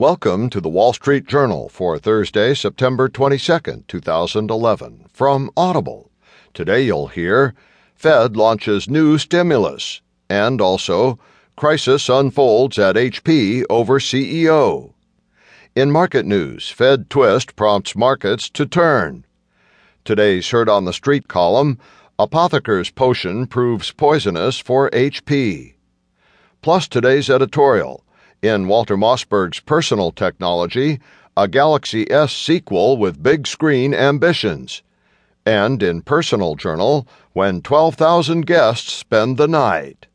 Welcome to the Wall Street Journal for Thursday, September 22nd, 2011, from Audible. Today you'll hear Fed launches new stimulus, and also crisis unfolds at HP over CEO. In market news, Fed twist prompts markets to turn. Today's Heard on the Street column Apotheker's Potion proves poisonous for HP. Plus today's editorial in Walter Mossberg's personal technology, a Galaxy S sequel with big screen ambitions. And in Personal Journal, when 12,000 guests spend the night.